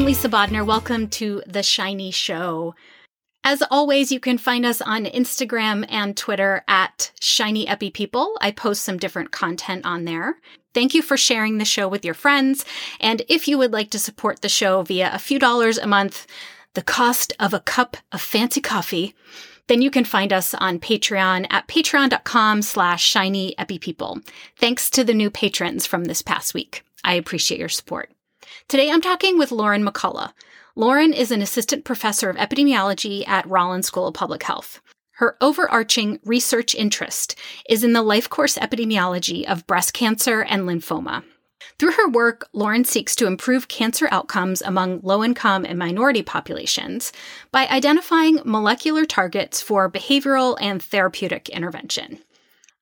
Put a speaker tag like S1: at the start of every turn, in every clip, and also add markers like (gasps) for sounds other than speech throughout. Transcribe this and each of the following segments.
S1: I'm Lisa Bodnar. Welcome to The Shiny Show. As always, you can find us on Instagram and Twitter at Shiny Epi People. I post some different content on there. Thank you for sharing the show with your friends. And if you would like to support the show via a few dollars a month, the cost of a cup of fancy coffee, then you can find us on Patreon at patreon.com slash shiny epipeople. Thanks to the new patrons from this past week. I appreciate your support. Today I'm talking with Lauren McCullough. Lauren is an assistant professor of epidemiology at Rollins School of Public Health. Her overarching research interest is in the life course epidemiology of breast cancer and lymphoma. Through her work, Lauren seeks to improve cancer outcomes among low income and minority populations by identifying molecular targets for behavioral and therapeutic intervention.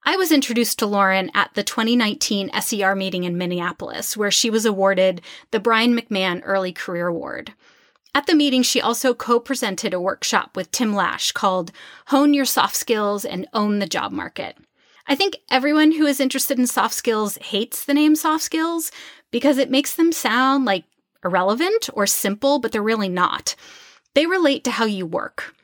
S1: I was introduced to Lauren at the 2019 SER meeting in Minneapolis, where she was awarded the Brian MacMahon Early Career Award. At the meeting, she also co presented a workshop with Tim Lash called Hone Your Soft Skills and Own the Job Market. I think everyone who is interested in soft skills hates the name soft skills because it makes them sound like irrelevant or simple, but they're really not. They relate to how you work.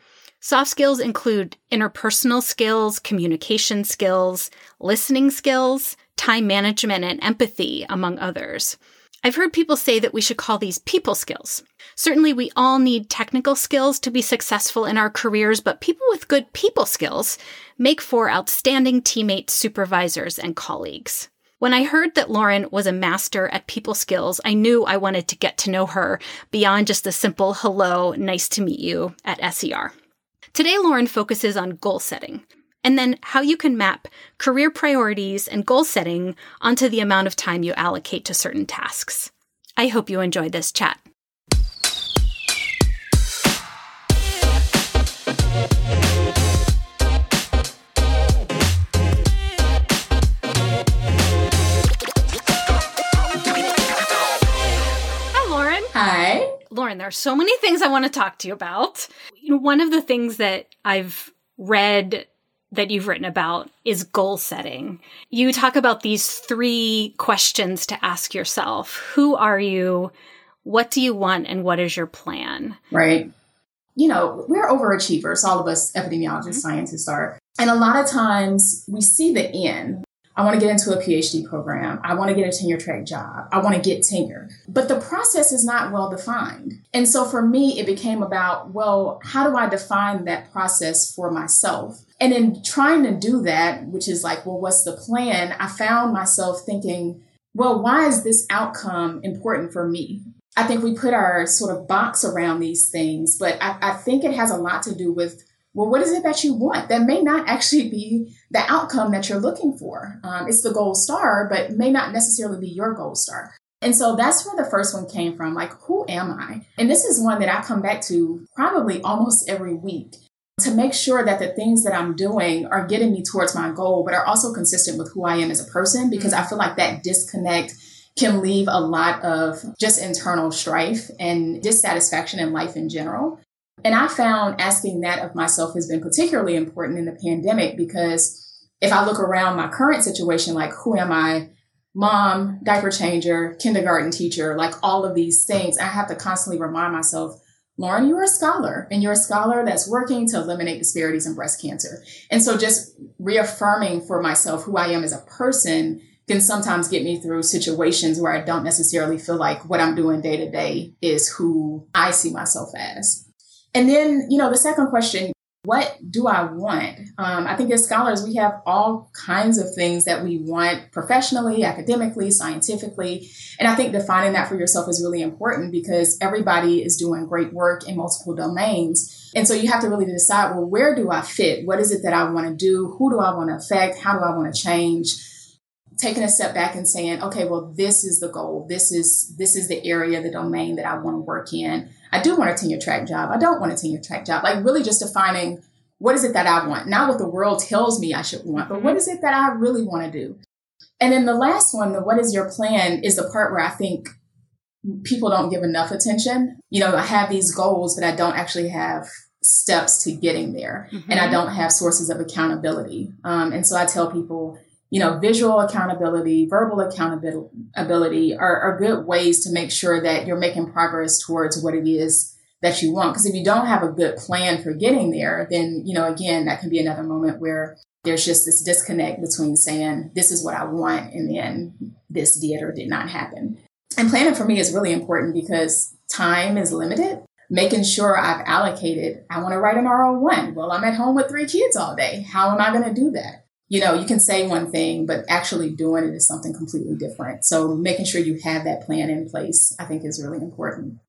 S1: Soft skills include interpersonal skills, communication skills, listening skills, time management, and empathy, among others. I've heard people say that we should call these people skills. Certainly, we all need technical skills to be successful in our careers, but people with good people skills make for outstanding teammates, supervisors, and colleagues. When I heard that Lauren was a master at people skills, I knew I wanted to get to know her beyond just a simple hello, nice to meet you at SER. Today, Lauren focuses on goal setting and then how you can map career priorities and goal setting onto the amount of time you allocate to certain tasks. I hope you enjoyed this chat. Lauren, there are so many things I want to talk to you about. You know, one of the things that I've read that you've written about is goal setting. You talk about these three questions to ask yourself Who are you? What do you want? And what is your plan?
S2: Right. You know, we're overachievers, all of us epidemiologists, mm-hmm. scientists are. And a lot of times we see the end. I want to get into a PhD program. I want to get a tenure track job. I want to get tenure. But the process is not well defined. And so for me, it became about, well, how do I define that process for myself? And in trying to do that, which is like, well, what's the plan? I found myself thinking, well, why is this outcome important for me? I think we put our sort of box around these things, but I, I think it has a lot to do with well, what is it that you want? That may not actually be the outcome that you're looking for. Um, it's the gold star, but may not necessarily be your gold star. And so that's where the first one came from. Like, who am I? And this is one that I come back to probably almost every week to make sure that the things that I'm doing are getting me towards my goal, but are also consistent with who I am as a person, because I feel like that disconnect can leave a lot of just internal strife and dissatisfaction in life in general. And I found asking that of myself has been particularly important in the pandemic because if I look around my current situation, like who am I? Mom, diaper changer, kindergarten teacher, like all of these things, I have to constantly remind myself, Lauren, you're a scholar and you're a scholar that's working to eliminate disparities in breast cancer. And so just reaffirming for myself who I am as a person can sometimes get me through situations where I don't necessarily feel like what I'm doing day to day is who I see myself as. And then, you know, the second question, what do I want? Um, I think as scholars, we have all kinds of things that we want professionally, academically, scientifically. And I think defining that for yourself is really important because everybody is doing great work in multiple domains. And so you have to really decide, well, where do I fit? What is it that I want to do? Who do I want to affect? How do I want to change? Taking a step back and saying, okay, well, this is the goal. This is, this is the area, the domain that I want to work in. I do want a tenure track job. I don't want a tenure track job. Like really just defining what is it that I want? Not what the world tells me I should want, but what is it that I really want to do? And then the last one, the what is your plan, is the part where I think people don't give enough attention. You know, I have these goals, but I don't actually have steps to getting there. Mm-hmm. And I don't have sources of accountability. Um, and so I tell people, you know, visual accountability, verbal accountability are, are good ways to make sure that you're making progress towards what it is that you want. Because if you don't have a good plan for getting there, then, you know, again, that can be another moment where there's just this disconnect between saying, this is what I want, and then this did or did not happen. And planning for me is really important because time is limited. Making sure I've allocated, I want to write an R01. Well, I'm at home with three kids all day. How am I going to do that? You know, you can say one thing, but actually doing it is something completely different. So making sure you have that plan in place, I think is really important.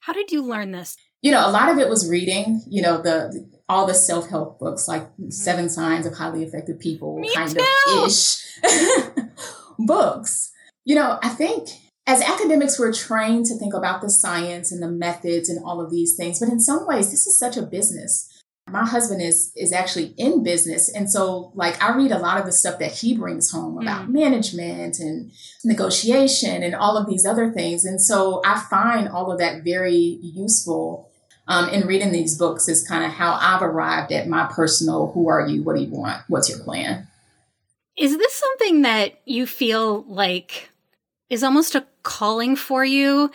S1: How did you learn this?
S2: You know, a lot of it was reading, you know, the all the self-help books like mm-hmm. Seven Signs of Highly Effective People
S1: Me
S2: kind
S1: too.
S2: of ish (laughs) books. You know, I think as academics, we're trained to think about the science and the methods and all of these things, but in some ways, this is such a business. My husband is is actually in business, and so like I read a lot of the stuff that he brings home about mm. management and negotiation and all of these other things, and so I find all of that very useful. Um, in reading these books is kind of how I've arrived at my personal who are you, what do you want, what's your plan.
S1: Is this something that you feel like is almost a calling for you?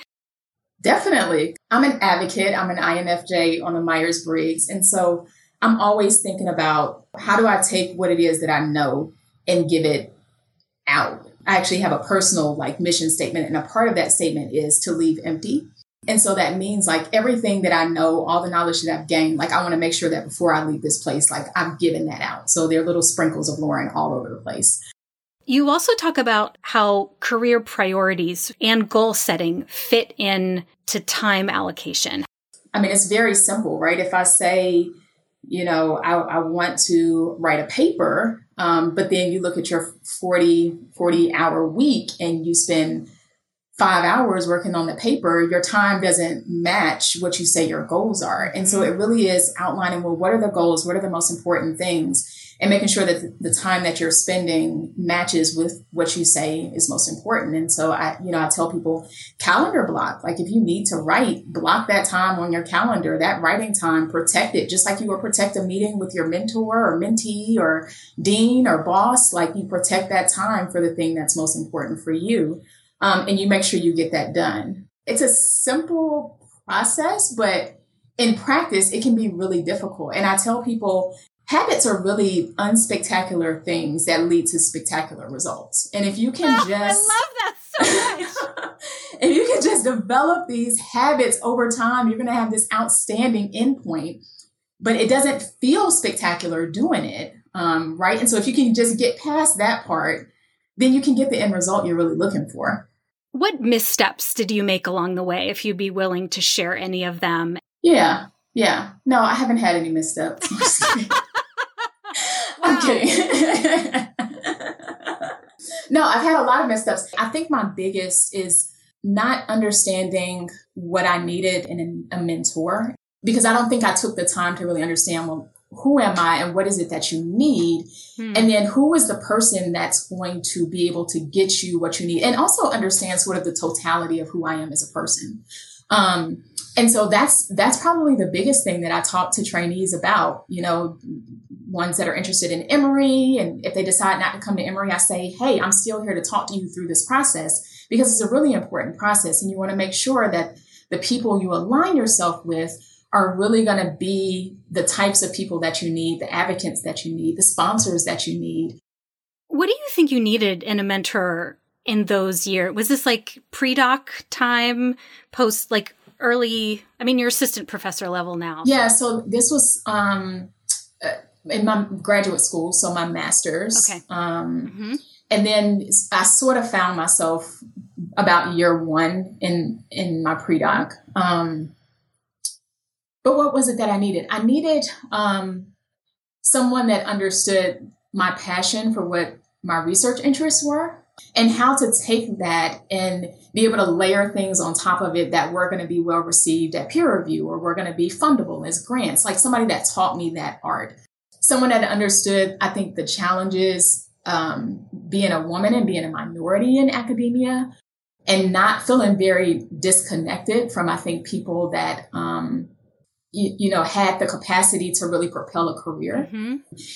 S2: Definitely. I'm an advocate. I'm an INFJ on the Myers Briggs. And so I'm always thinking about how do I take what it is that I know and give it out. I actually have a personal like mission statement, and a part of that statement is to leave empty. And so that means like everything that I know, all the knowledge that I've gained, like I want to make sure that before I leave this place, like I've given that out. So there are little sprinkles of Lauren all over the place.
S1: You also talk about how career priorities and goal setting fit in to time allocation.
S2: I mean, it's very simple, right? If I say, you know, I, I want to write a paper, um, but then you look at your 40, 40 hour week and you spend five hours working on the paper, your time doesn't match what you say your goals are. And so it mm-hmm. really is outlining, well, what are the goals? What are the most important things? and making sure that the time that you're spending matches with what you say is most important. And so I, you know, I tell people calendar block. Like if you need to write, block that time on your calendar, that writing time, protect it, just like you would protect a meeting with your mentor or mentee or dean or boss. Like you protect that time for the thing that's most important for you. Um, and you make sure you get that done. It's a simple process, but in practice, it can be really difficult. And I tell people habits are really unspectacular things that lead to spectacular results. And if you can (laughs) oh, just
S1: I love that so much. (laughs)
S2: if you can just develop these habits over time, you're going to have this outstanding endpoint. But it doesn't feel spectacular doing it, um, right? And so if you can just get past that part, then you can get the end result you're really looking for.
S1: What missteps did you make along the way, if you'd be willing to share any of them?
S2: Yeah, yeah. No, I haven't had any missteps. (laughs) I'm kidding. (laughs) no, I've had a lot of missteps. I think my biggest is not understanding what I needed in a mentor because I don't think I took the time to really understand well who am I and what is it that you need? Hmm. And then who is the person that's going to be able to get you what you need and also understand sort of the totality of who I am as a person. Um, and so that's that's probably the biggest thing that I talk to trainees about. You know, ones that are interested in Emory, and if they decide not to come to Emory, I say, "Hey, I'm still here to talk to you through this process because it's a really important process, and you want to make sure that the people you align yourself with are really going to be the types of people that you need, the advocates that you need, the sponsors that you need."
S1: What do you think you needed in a mentor in those years? Was this like pre-doc time, post like early? I mean, you're assistant professor level now.
S2: Yeah. So this was um, uh, in my graduate school, so my master's.
S1: Okay.
S2: Um, mm-hmm. And then I sort of found myself about year one in in my pre-doc. Um, but what was it that I needed? I needed um, someone that understood my passion for what my research interests were and how to take that and be able to layer things on top of it that were going to be well received at peer review or were going to be fundable as grants, like somebody that taught me that art. Someone that understood, I think, the challenges um, being a woman and being a minority in academia and not feeling very disconnected from, I think, people that um, you, you know, had the capacity to really propel a career. Mm-hmm.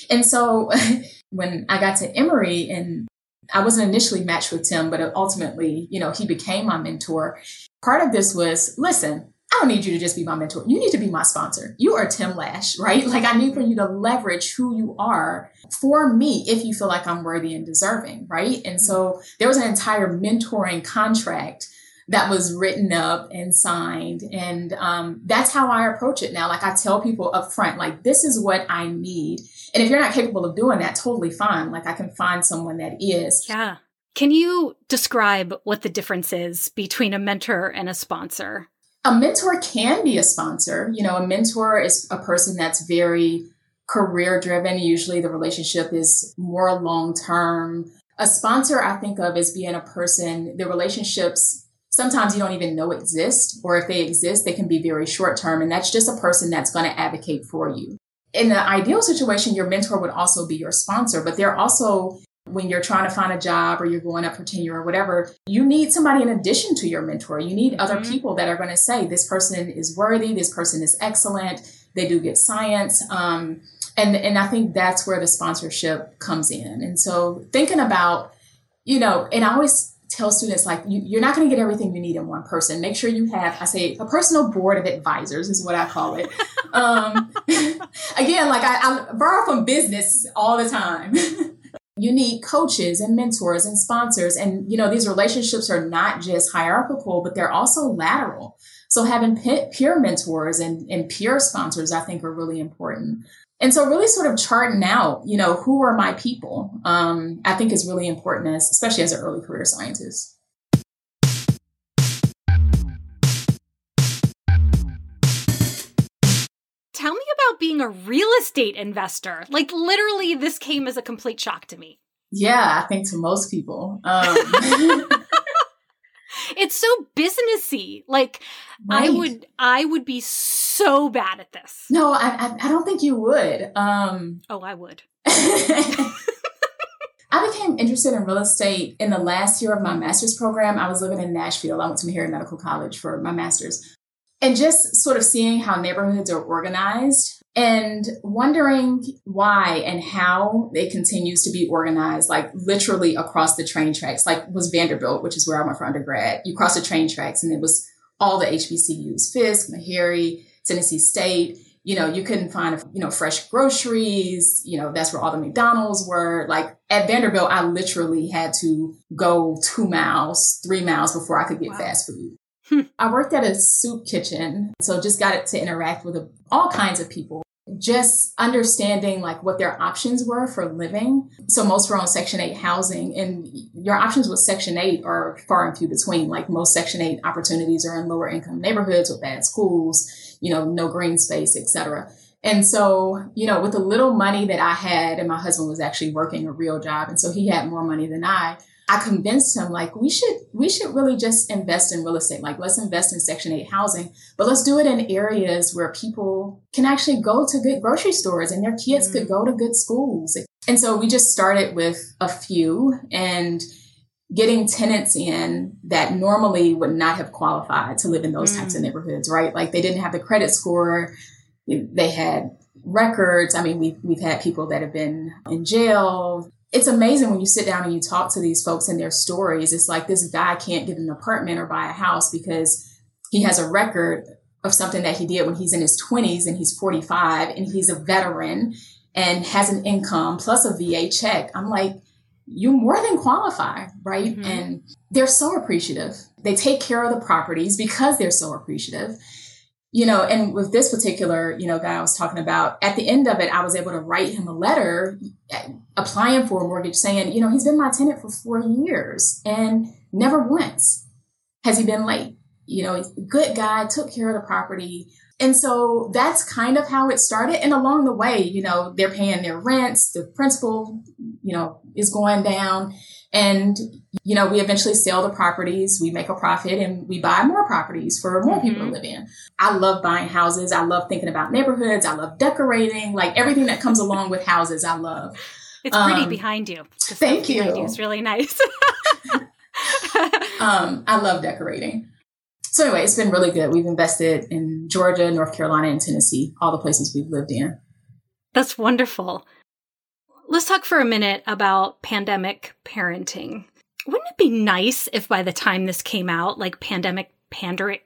S2: And so (laughs) when I got to Emory and I wasn't initially matched with Tim, but ultimately, you know, he became my mentor. Part of this was, listen, I don't need you to just be my mentor. You need to be my sponsor. You are Tim Lash, (laughs) right? Like I need for you to leverage who you are for me if you feel like I'm worthy and deserving, right? And so there was an entire mentoring contract that was written up and signed. And um, that's how I approach it now. Like I tell people up front, like, this is what I need. And if you're not capable of doing that, totally fine. Like I can find someone that is.
S1: Yeah. Can you describe what the difference is between a mentor and a sponsor?
S2: A mentor can be a sponsor. You know, a mentor is a person that's very career driven. Usually the relationship is more long term. A sponsor, I think of as being a person, the relationships sometimes you don't even know exist, or if they exist, they can be very short term. And that's just a person that's going to advocate for you. In the ideal situation, your mentor would also be your sponsor, but they're also when you're trying to find a job or you're going up for tenure or whatever, you need somebody in addition to your mentor. You need mm-hmm. other people that are going to say, this person is worthy, this person is excellent, they do get science. Um, and, and I think that's where the sponsorship comes in. And so thinking about, you know, and I always tell students like you, are not going to get everything you need in one person. Make sure you have, I say, a personal board of advisors is what I call it. (laughs) um, (laughs) again, like I, I borrow from business all the time. (laughs) you need coaches and mentors and sponsors, and you know these relationships are not just hierarchical, but they're also lateral. So having peer mentors and, and peer sponsors, I think, are really important. And so really sort of charting out, you know, who are my people, um, I think is really important as, especially as an early career scientist.
S1: Tell me about being a real estate investor. Like literally this came as a complete shock to me.
S2: Yeah, I think to most people. Um, (laughs)
S1: it's so businessy. Like right. I would, I would be so bad at this.
S2: No, I, I, I don't think you would. Um,
S1: oh, I would. (laughs) (laughs)
S2: I became interested in real estate in the last year of my master's program. I was living in Nashville. I went to Meharry Medical College for my master's. And just sort of seeing how neighborhoods are organized and wondering why and how it continues to be organized, like literally across the train tracks, like was Vanderbilt, which is where I went for undergrad. You cross the train tracks and it was all the HBCUs, Fisk, Meharry, Tennessee State. You know, you couldn't find, you know, fresh groceries. You know, that's where all the McDonald's were. Like at Vanderbilt, I literally had to go two miles, three miles before I could get wow. fast food. I worked at a soup kitchen, so just got to interact with all kinds of people. Just understanding like what their options were for living. So most were on Section 8 housing, and your options with Section 8 are far and few between. Like most Section 8 opportunities are in lower income neighborhoods with bad schools, you know, no green space, etc. And so, you know, with the little money that I had, and my husband was actually working a real job, and so he had more money than I. I convinced him like we should we should really just invest in real estate. Like let's invest in Section 8 housing, but let's do it in areas where people can actually go to good grocery stores and their kids mm. could go to good schools. And so we just started with a few and getting tenants in that normally would not have qualified to live in those mm. types of mm. neighborhoods, right? Like they didn't have the credit score, they had records. I mean, we've, we've had people that have been in jail, it's amazing when you sit down and you talk to these folks and their stories. It's like this guy can't get an apartment or buy a house because he has a record of something that he did when he's in his 20s and he's 45 and he's a veteran and has an income plus a VA check. I'm like, you more than qualify, right? Mm-hmm. And they're so appreciative. They take care of the properties because they're so appreciative you know, and with this particular, you know, guy I was talking about, at the end of it, I was able to write him a letter applying for a mortgage saying, you know, he's been my tenant for four years and never once has he been late. You know, good guy, took care of the property. And so that's kind of how it started. And along the way, you know, they're paying their rents, the principal, you know, is going down. And, you know, we eventually sell the properties, we make a profit and we buy more properties for more mm-hmm. people to mm-hmm. live in. I love buying houses. I love thinking about neighborhoods. I love decorating, like everything that comes along with houses. I love.
S1: It's pretty um, behind you.
S2: The thank you.
S1: It's really nice. (laughs)
S2: um, I love decorating. so anyway, it's been really good. We've invested in Georgia, North Carolina, and Tennessee, all the places we've lived in.
S1: That's wonderful. Let's talk for a minute about pandemic parenting. Wouldn't it be nice if by the time this came out, like pandemic pandering,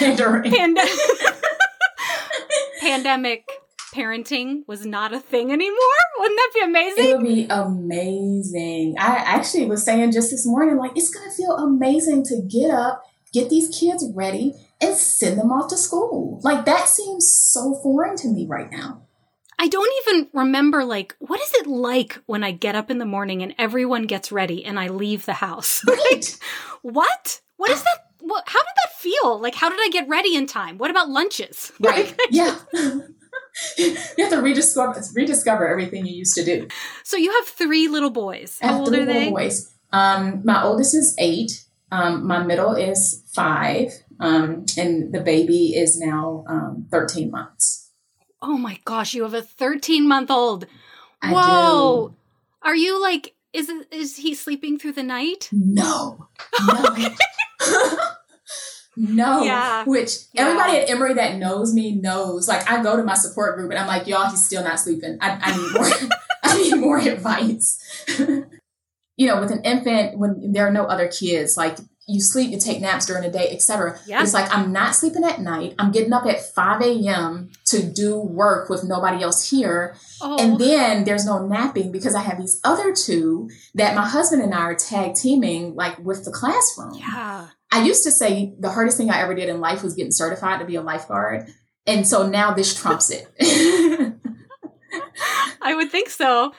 S2: Pandering.
S1: pand- (laughs) pandemic parenting was not a thing anymore? Wouldn't that be amazing?
S2: It would be amazing. I actually was saying just this morning, like, it's going to feel amazing to get up, get these kids ready, and send them off to school. Like, that seems so foreign to me right now.
S1: I don't even remember like what is it like when I get up in the morning and everyone gets ready and I leave the house? (laughs)
S2: Right.
S1: what? What is that? What, how did that feel? Like how did I get ready in time? What about lunches? (laughs)
S2: right. Yeah. (laughs) you have to rediscover, rediscover everything you used to do.
S1: So you have three little boys. How old
S2: three
S1: are they?
S2: boys. Um, my oldest is eight. Um, my middle is five. Um, and the baby is now um, 13 months.
S1: Oh my gosh, you have a 13 month old. Whoa. Are you like is it, is he sleeping through the night?
S2: No. No. (laughs) no.
S1: Yeah.
S2: Which
S1: Yeah.
S2: everybody at Emory that knows me knows. Like I go to my support group and I'm like, y'all, he's still not sleeping. I, I need more. (laughs) I need more (laughs) advice. you know, with an infant, when there are no other kids, like you sleep, you take naps during the day, etc.
S1: Yeah.
S2: It's like I'm not sleeping at night. I'm getting up at 5 a.m. to do work with nobody else here.
S1: Oh.
S2: And then there's no napping because I have these other two that my husband and I are tag teaming like with the classroom.
S1: yeah.
S2: I used to say the hardest thing I ever did in life was getting certified to be a lifeguard. And so now this trumps it. (laughs)
S1: I would think so.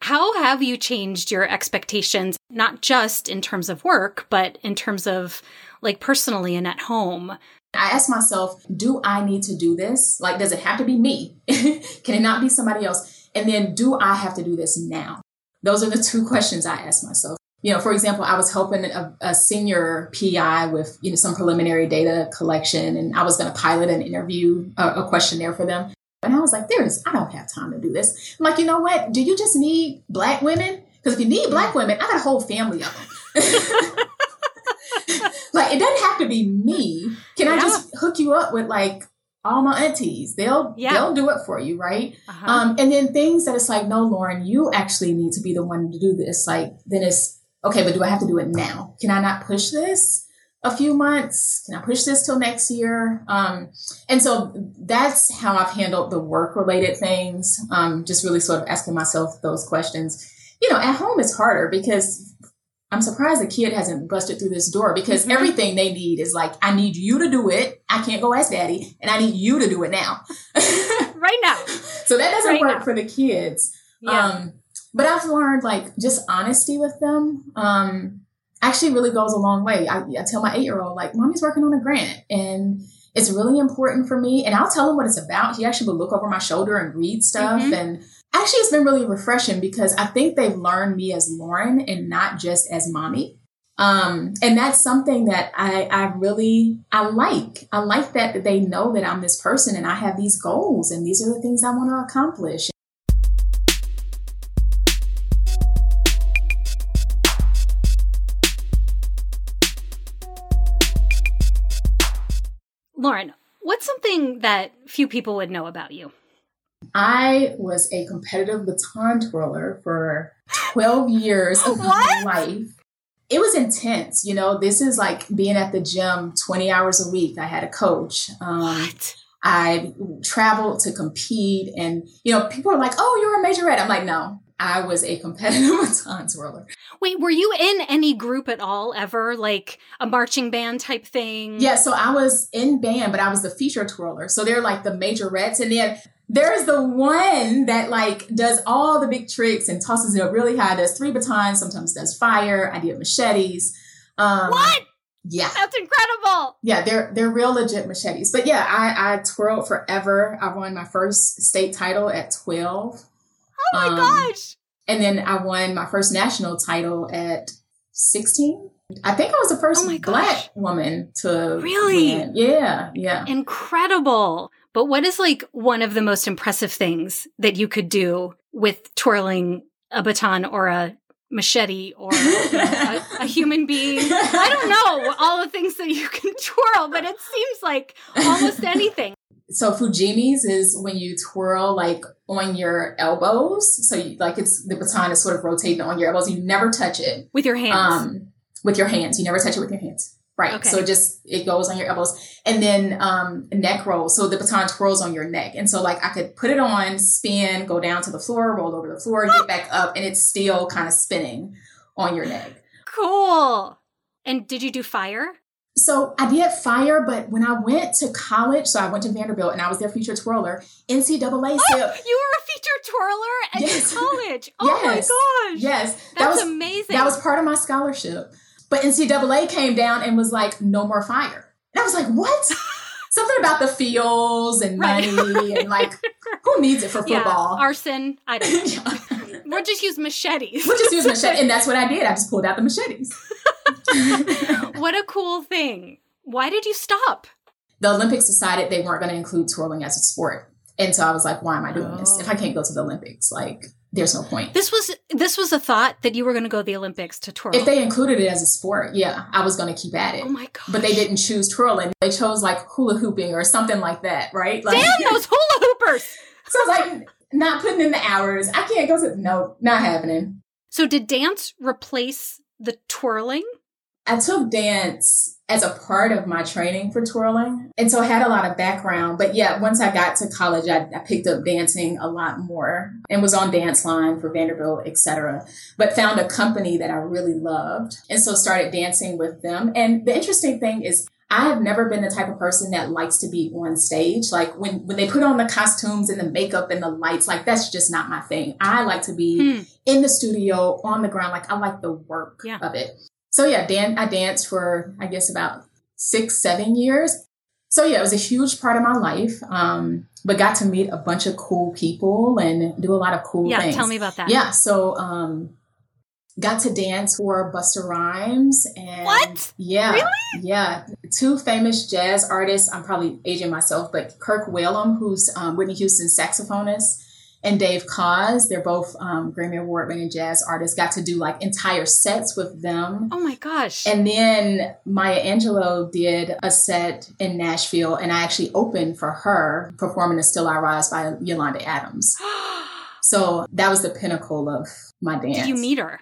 S1: How have you changed your expectations, not just in terms of work, but in terms of like personally and at home?
S2: I ask myself, do I need to do this? Like, does it have to be me? (laughs) Can it not be somebody else? And then, do I have to do this now? Those are the two questions I ask myself. You know, for example, I was helping a, a senior PI with, you know, some preliminary data collection, and I was going to pilot an interview, a, a questionnaire for them. And I was like, there is, I don't have time to do this. I'm like, you know what? Do you just need black women? Because if you need black women, I got a whole family of them. (laughs) like, it doesn't have to be me. Can I just hook you up with like all my aunties? They'll
S1: Yeah.
S2: they'll do it for you, right?
S1: Uh-huh.
S2: Um, and then things that it's like, no, Lauren, you actually need to be the one to do this. Like, then it's okay, but do I have to do it now? Can I not push this a few months? Can I push this till next year? Um, and so that's how I've handled the work related things. Um, just really sort of asking myself those questions. You know, at home it's harder because I'm surprised the kid hasn't busted through this door because
S1: Mhm.
S2: everything they need is like, I need you to do it. I can't go ask daddy, and I need you to do it now. (laughs)
S1: right now.
S2: so that doesn't
S1: Right
S2: work
S1: now.
S2: for the kids.
S1: Yeah.
S2: Um, but I've learned like just honesty with them. Um, actually really goes a long way. I, I tell my eight year old like, "Mommy's working on a grant, and it's really important for me." And I'll tell him what it's about. He actually will look over my shoulder and read stuff.
S1: Mhm.
S2: And actually, it's been really refreshing because I think they've learned me as Lauren and not just as mommy. Um, and that's something that I, I really I like. I like that they know that I'm this person and I have these goals and these are the things I want to accomplish.
S1: Lauren, what's something that few people would know about you?
S2: I was a competitive baton twirler for 12 years of my life. It was intense. You know, this is like being at the gym 20 hours a week. I had a coach. Um? I traveled to compete, and, you know, people are like, oh, you're a majorette. I'm like, no, I was a competitive (laughs) baton twirler.
S1: Wait, were you in any group at all ever? Like a marching band type thing?
S2: Yeah, so I was in band, but I was the feature twirler. So they're like the majorettes. And then there's the one that like does all the big tricks and tosses it up really high, does three batons, sometimes does fire. I did machetes. Um,
S1: What?
S2: Yeah.
S1: That's incredible.
S2: Yeah, they're they're real legit machetes. But yeah, I, I twirled forever. I won my first state title at 12.
S1: Oh my
S2: Um,
S1: gosh.
S2: And then I won my first national title at 16. I think I was the first
S1: Oh
S2: black woman to
S1: Really?
S2: win. Yeah, yeah.
S1: Incredible. But what is like one of the most impressive things that you could do with twirling a baton or a machete or you know, a, a, human being. I don't (laughs) know all the things that you can (laughs) twirl, but it seems like almost anything.
S2: So fujimis is when you twirl like on your elbows. So you, like it's the baton is sort of rotating on your elbows. You never touch it
S1: with your hands. Um,
S2: with your hands. You never touch it with your hands. Right. Okay. So just it goes on your elbows. And then um neck roll. So the baton twirls on your neck. And so like I could put it on, spin, go down to the floor, roll over the floor, get back up, and it's still kind of spinning on your neck.
S1: Cool. And did you do fire?
S2: So I did fire, but when I went to college, so I went to Vanderbilt and I was their feature twirler. NCAA oh, said
S1: you were a feature twirler at yes. college. Oh yes. my gosh!
S2: Yes,
S1: that was amazing.
S2: That was part of my scholarship. But NCAA came down and was like, "No more fire." And I was like, "What?" (laughs) Something about the fields and money right. and like who needs it for football?
S1: Yeah, arson. I don't. (laughs) (laughs) we'll just use machetes.
S2: We'll just use machetes, and that's what I did. I just pulled out the machetes.
S1: What a cool thing. Why did you stop?
S2: The Olympics decided they weren't going to include twirling as a sport. And so I was like, why am I doing oh. this? If I can't go to the Olympics, like there's no point.
S1: This was this was a thought that you were going to go to the Olympics to twirl.
S2: If they included it as a sport, yeah, I was going to keep at it.
S1: Oh my god!
S2: But they didn't choose twirling; they chose like hula hooping or something like that, right? Like,
S1: Damn those hula hoopers! (laughs)
S2: so I was like not putting in the hours. I can't go to no, not happening.
S1: So did dance replace the twirling?
S2: I took dance as a part of my training for twirling. And so I had a lot of background. But yeah, once I got to college, I, I picked up dancing a lot more and was on dance line for Vanderbilt, etc. But found a company that I really loved. And so started dancing with them. And the interesting thing is I have never been the type of person that likes to be on stage. Like when, when they put on the costumes and the makeup and the lights, like that's just not my thing. I like to be hmm. in the studio on the ground. Like I like the work yeah. of it so yeah, dan- I danced for I guess about six, seven years. So yeah, it was a huge part of my life. Um, but got to meet a bunch of cool people and do a lot of cool
S1: yeah,
S2: things.
S1: tell me about that.
S2: Yeah, so um, got to dance for Busta Rhymes and
S1: what?
S2: Yeah,
S1: really?
S2: Yeah, two famous jazz artists. I'm probably aging myself, but Kirk Whalum, who's um, Whitney Houston's saxophonist, and Dave Koz. They're both um, Grammy Award winning jazz artists. Got to do like entire sets with them.
S1: Oh my gosh.
S2: And then Maya Angelou did a set in Nashville, and I actually opened for her performing the Still I Rise by Yolanda Adams. (gasps) so that was the pinnacle of my dance.
S1: Did you meet her?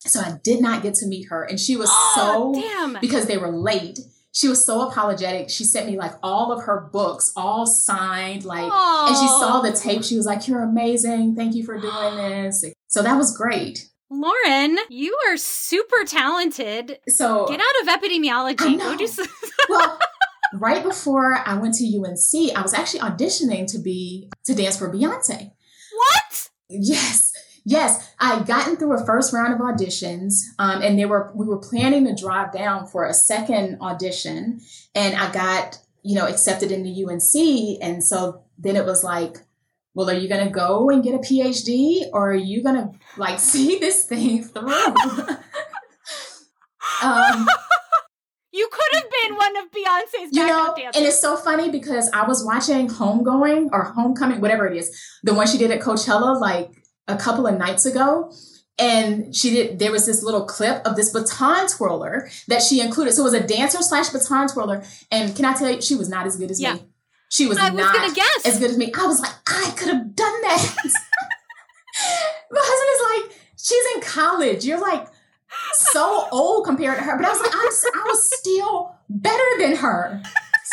S2: So I did not get to meet her. And she was oh, (gasps) so,
S1: damn.
S2: because they were late she was so apologetic. She sent me like all of her books, all signed, like, Aww. and she saw the tape. She was like, You're amazing. Thank you for doing (gasps) this. So that was great.
S1: Lauren, you are super talented.
S2: So
S1: get out of epidemiology. Go (laughs)
S2: well, right before I went to UNC, I was actually auditioning to be to dance for Beyonce.
S1: What?
S2: Yes. Yes, I had gotten through a first round of auditions, um, and they were we were planning to drive down for a second audition, and I got you know accepted into UNC, and so then it was like, well, are you going to go and get a PhD, or are you going to like (laughs) see this thing through? (laughs)
S1: um, you could have been one of Beyonce's you know, dancers.
S2: And it's so funny because I was watching Homegoing or Homecoming, whatever it is, the one she did at Coachella, like a couple of nights ago and she did there was this little clip of this baton twirler that she included. So it was a dancer slash baton twirler and can i tell you she was not as good as yeah. me. She was,
S1: I
S2: not
S1: was guess.
S2: as good as me. I was like i could have done that. (laughs) My husband is like she's in college. You're like so old compared to her. But i was like I'm, i was still better than her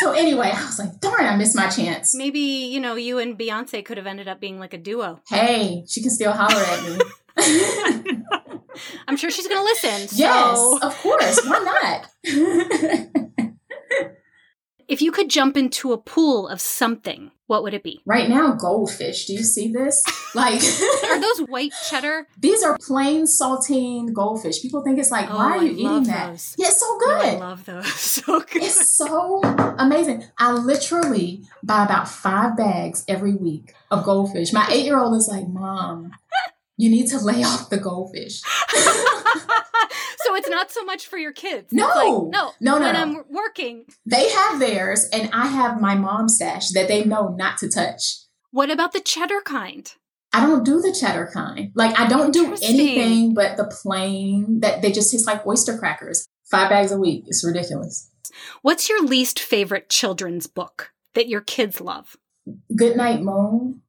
S2: so anyway, I was like, darn, I missed my chance.
S1: Maybe, you know, you and Beyonce could have ended up being like a duo.
S2: Hey, she can still holler at me. (laughs)
S1: I'm sure she's going to listen.
S2: Yes,
S1: so.
S2: of course. Why not? (laughs)
S1: if you could jump into a pool of something, what would it be?
S2: Right now, goldfish. Do you see this? (laughs) Like,
S1: are (laughs) those white cheddar?
S2: These are plain saltine goldfish. People think it's like, oh, why are you eating that? Those. Yeah, it's so good. No,
S1: I love those. (laughs) So good.
S2: It's so amazing. I literally buy about five bags every week of goldfish. My eight year old is like, Mom, you need to lay off the goldfish.
S1: So it's not so much for your kids.
S2: No,
S1: like,
S2: no,
S1: no,
S2: no.
S1: When
S2: no.
S1: I'm working,
S2: they have theirs, and I have my mom's stash that they know not to touch.
S1: What about the cheddar kind?
S2: I don't do the cheddar kind. Like I don't do anything but the plain that they just taste like oyster crackers. Five bags a week. It's ridiculous.
S1: What's your least favorite children's book that your kids love?
S2: Good Night Moon.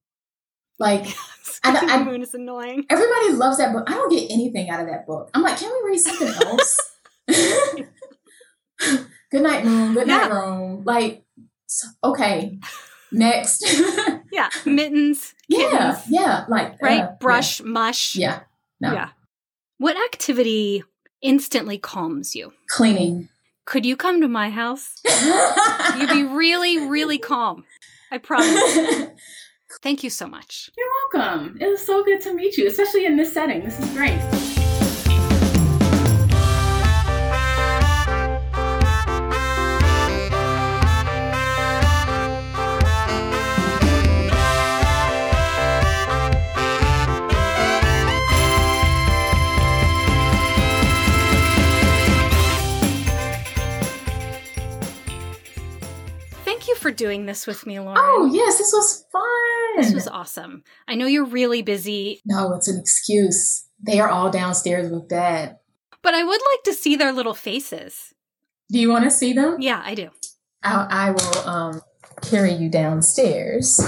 S2: Like (laughs) I (laughs) I-
S1: Moon is annoying.
S2: everybody loves that book. I don't get anything out of that book. I'm like, can we read something else? (laughs) Good Night Moon. Good Night
S1: Yeah.
S2: Room. Like, okay, next.
S1: Yeah, mittens,
S2: yeah,
S1: kittens,
S2: yeah. Like
S1: right?
S2: uh,
S1: Brush, mush.
S2: Yeah. no.
S1: Yeah. What activity instantly calms you?
S2: Cleaning.
S1: Could you come to my house? You'd be really, really calm. I promise. Thank you so much.
S3: You're welcome. It was so good to meet you, especially in this setting. This is great.
S1: Thank you for doing this with me, Lauren.
S2: oh yes, this was fun.
S1: This was awesome. I know you're really busy,
S2: no, it's an excuse. They are all downstairs with dad.
S1: but I would like to see their little faces.
S2: Do you want to see them?
S1: Yeah, I do.
S2: I, I will um, carry you downstairs.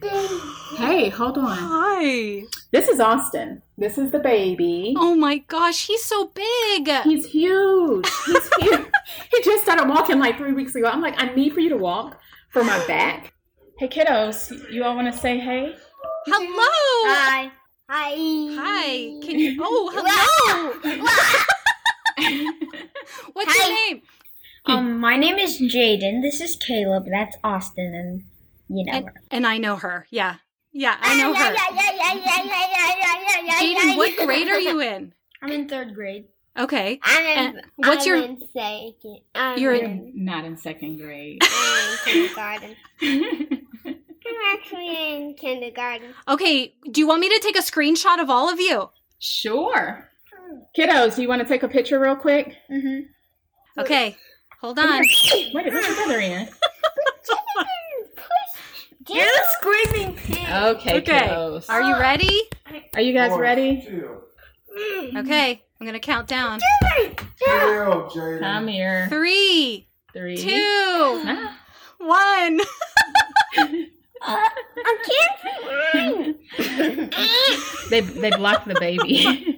S3: Hey, hold on.
S1: Hi.
S3: This is Austin. This is the baby.
S1: Oh my gosh, he's so big.
S3: He's huge. He's (laughs) huge. he just started walking like three weeks ago. I'm like, I need for you to walk for my back. Hey, kiddos, you all want to say hey?
S1: Hello.
S4: Hi. Hi.
S1: Hi. Can you? Oh, hello. (laughs) What's your name?
S4: Um, my name is Jaden. This is Caleb. That's Austin, and you know
S1: and,
S4: her.
S1: And I know her. Yeah. Yeah, I know her.
S4: Yeah, yeah, yeah, yeah, yeah, yeah, yeah, yeah,
S1: Jaden, what grade are you in?
S4: I'm in third grade.
S1: Okay.
S4: I'm in,
S1: what's
S4: I'm
S1: your
S4: in second? I'm
S1: you're in,
S3: not in second grade.
S4: I'm in kindergarten. I'm actually in kindergarten.
S1: Okay. Do you want me to take a screenshot of all of you?
S3: Sure. Kiddos, you want to take a picture real quick?
S4: Mm-hmm.
S1: Okay. Hold on.
S3: Wait, your brother in?
S4: You're the screaming pig.
S3: Okay,
S1: Okay.
S3: kiddos.
S1: Are you ready?
S3: Are you guys ready?
S1: Okay. I'm going to count down.
S5: Chill, Jaden.
S3: Come here.
S1: Three,
S3: Three.
S1: two,
S3: Ah.
S1: one. (laughs)
S4: I can't. (laughs)
S3: They they blocked the baby. (laughs)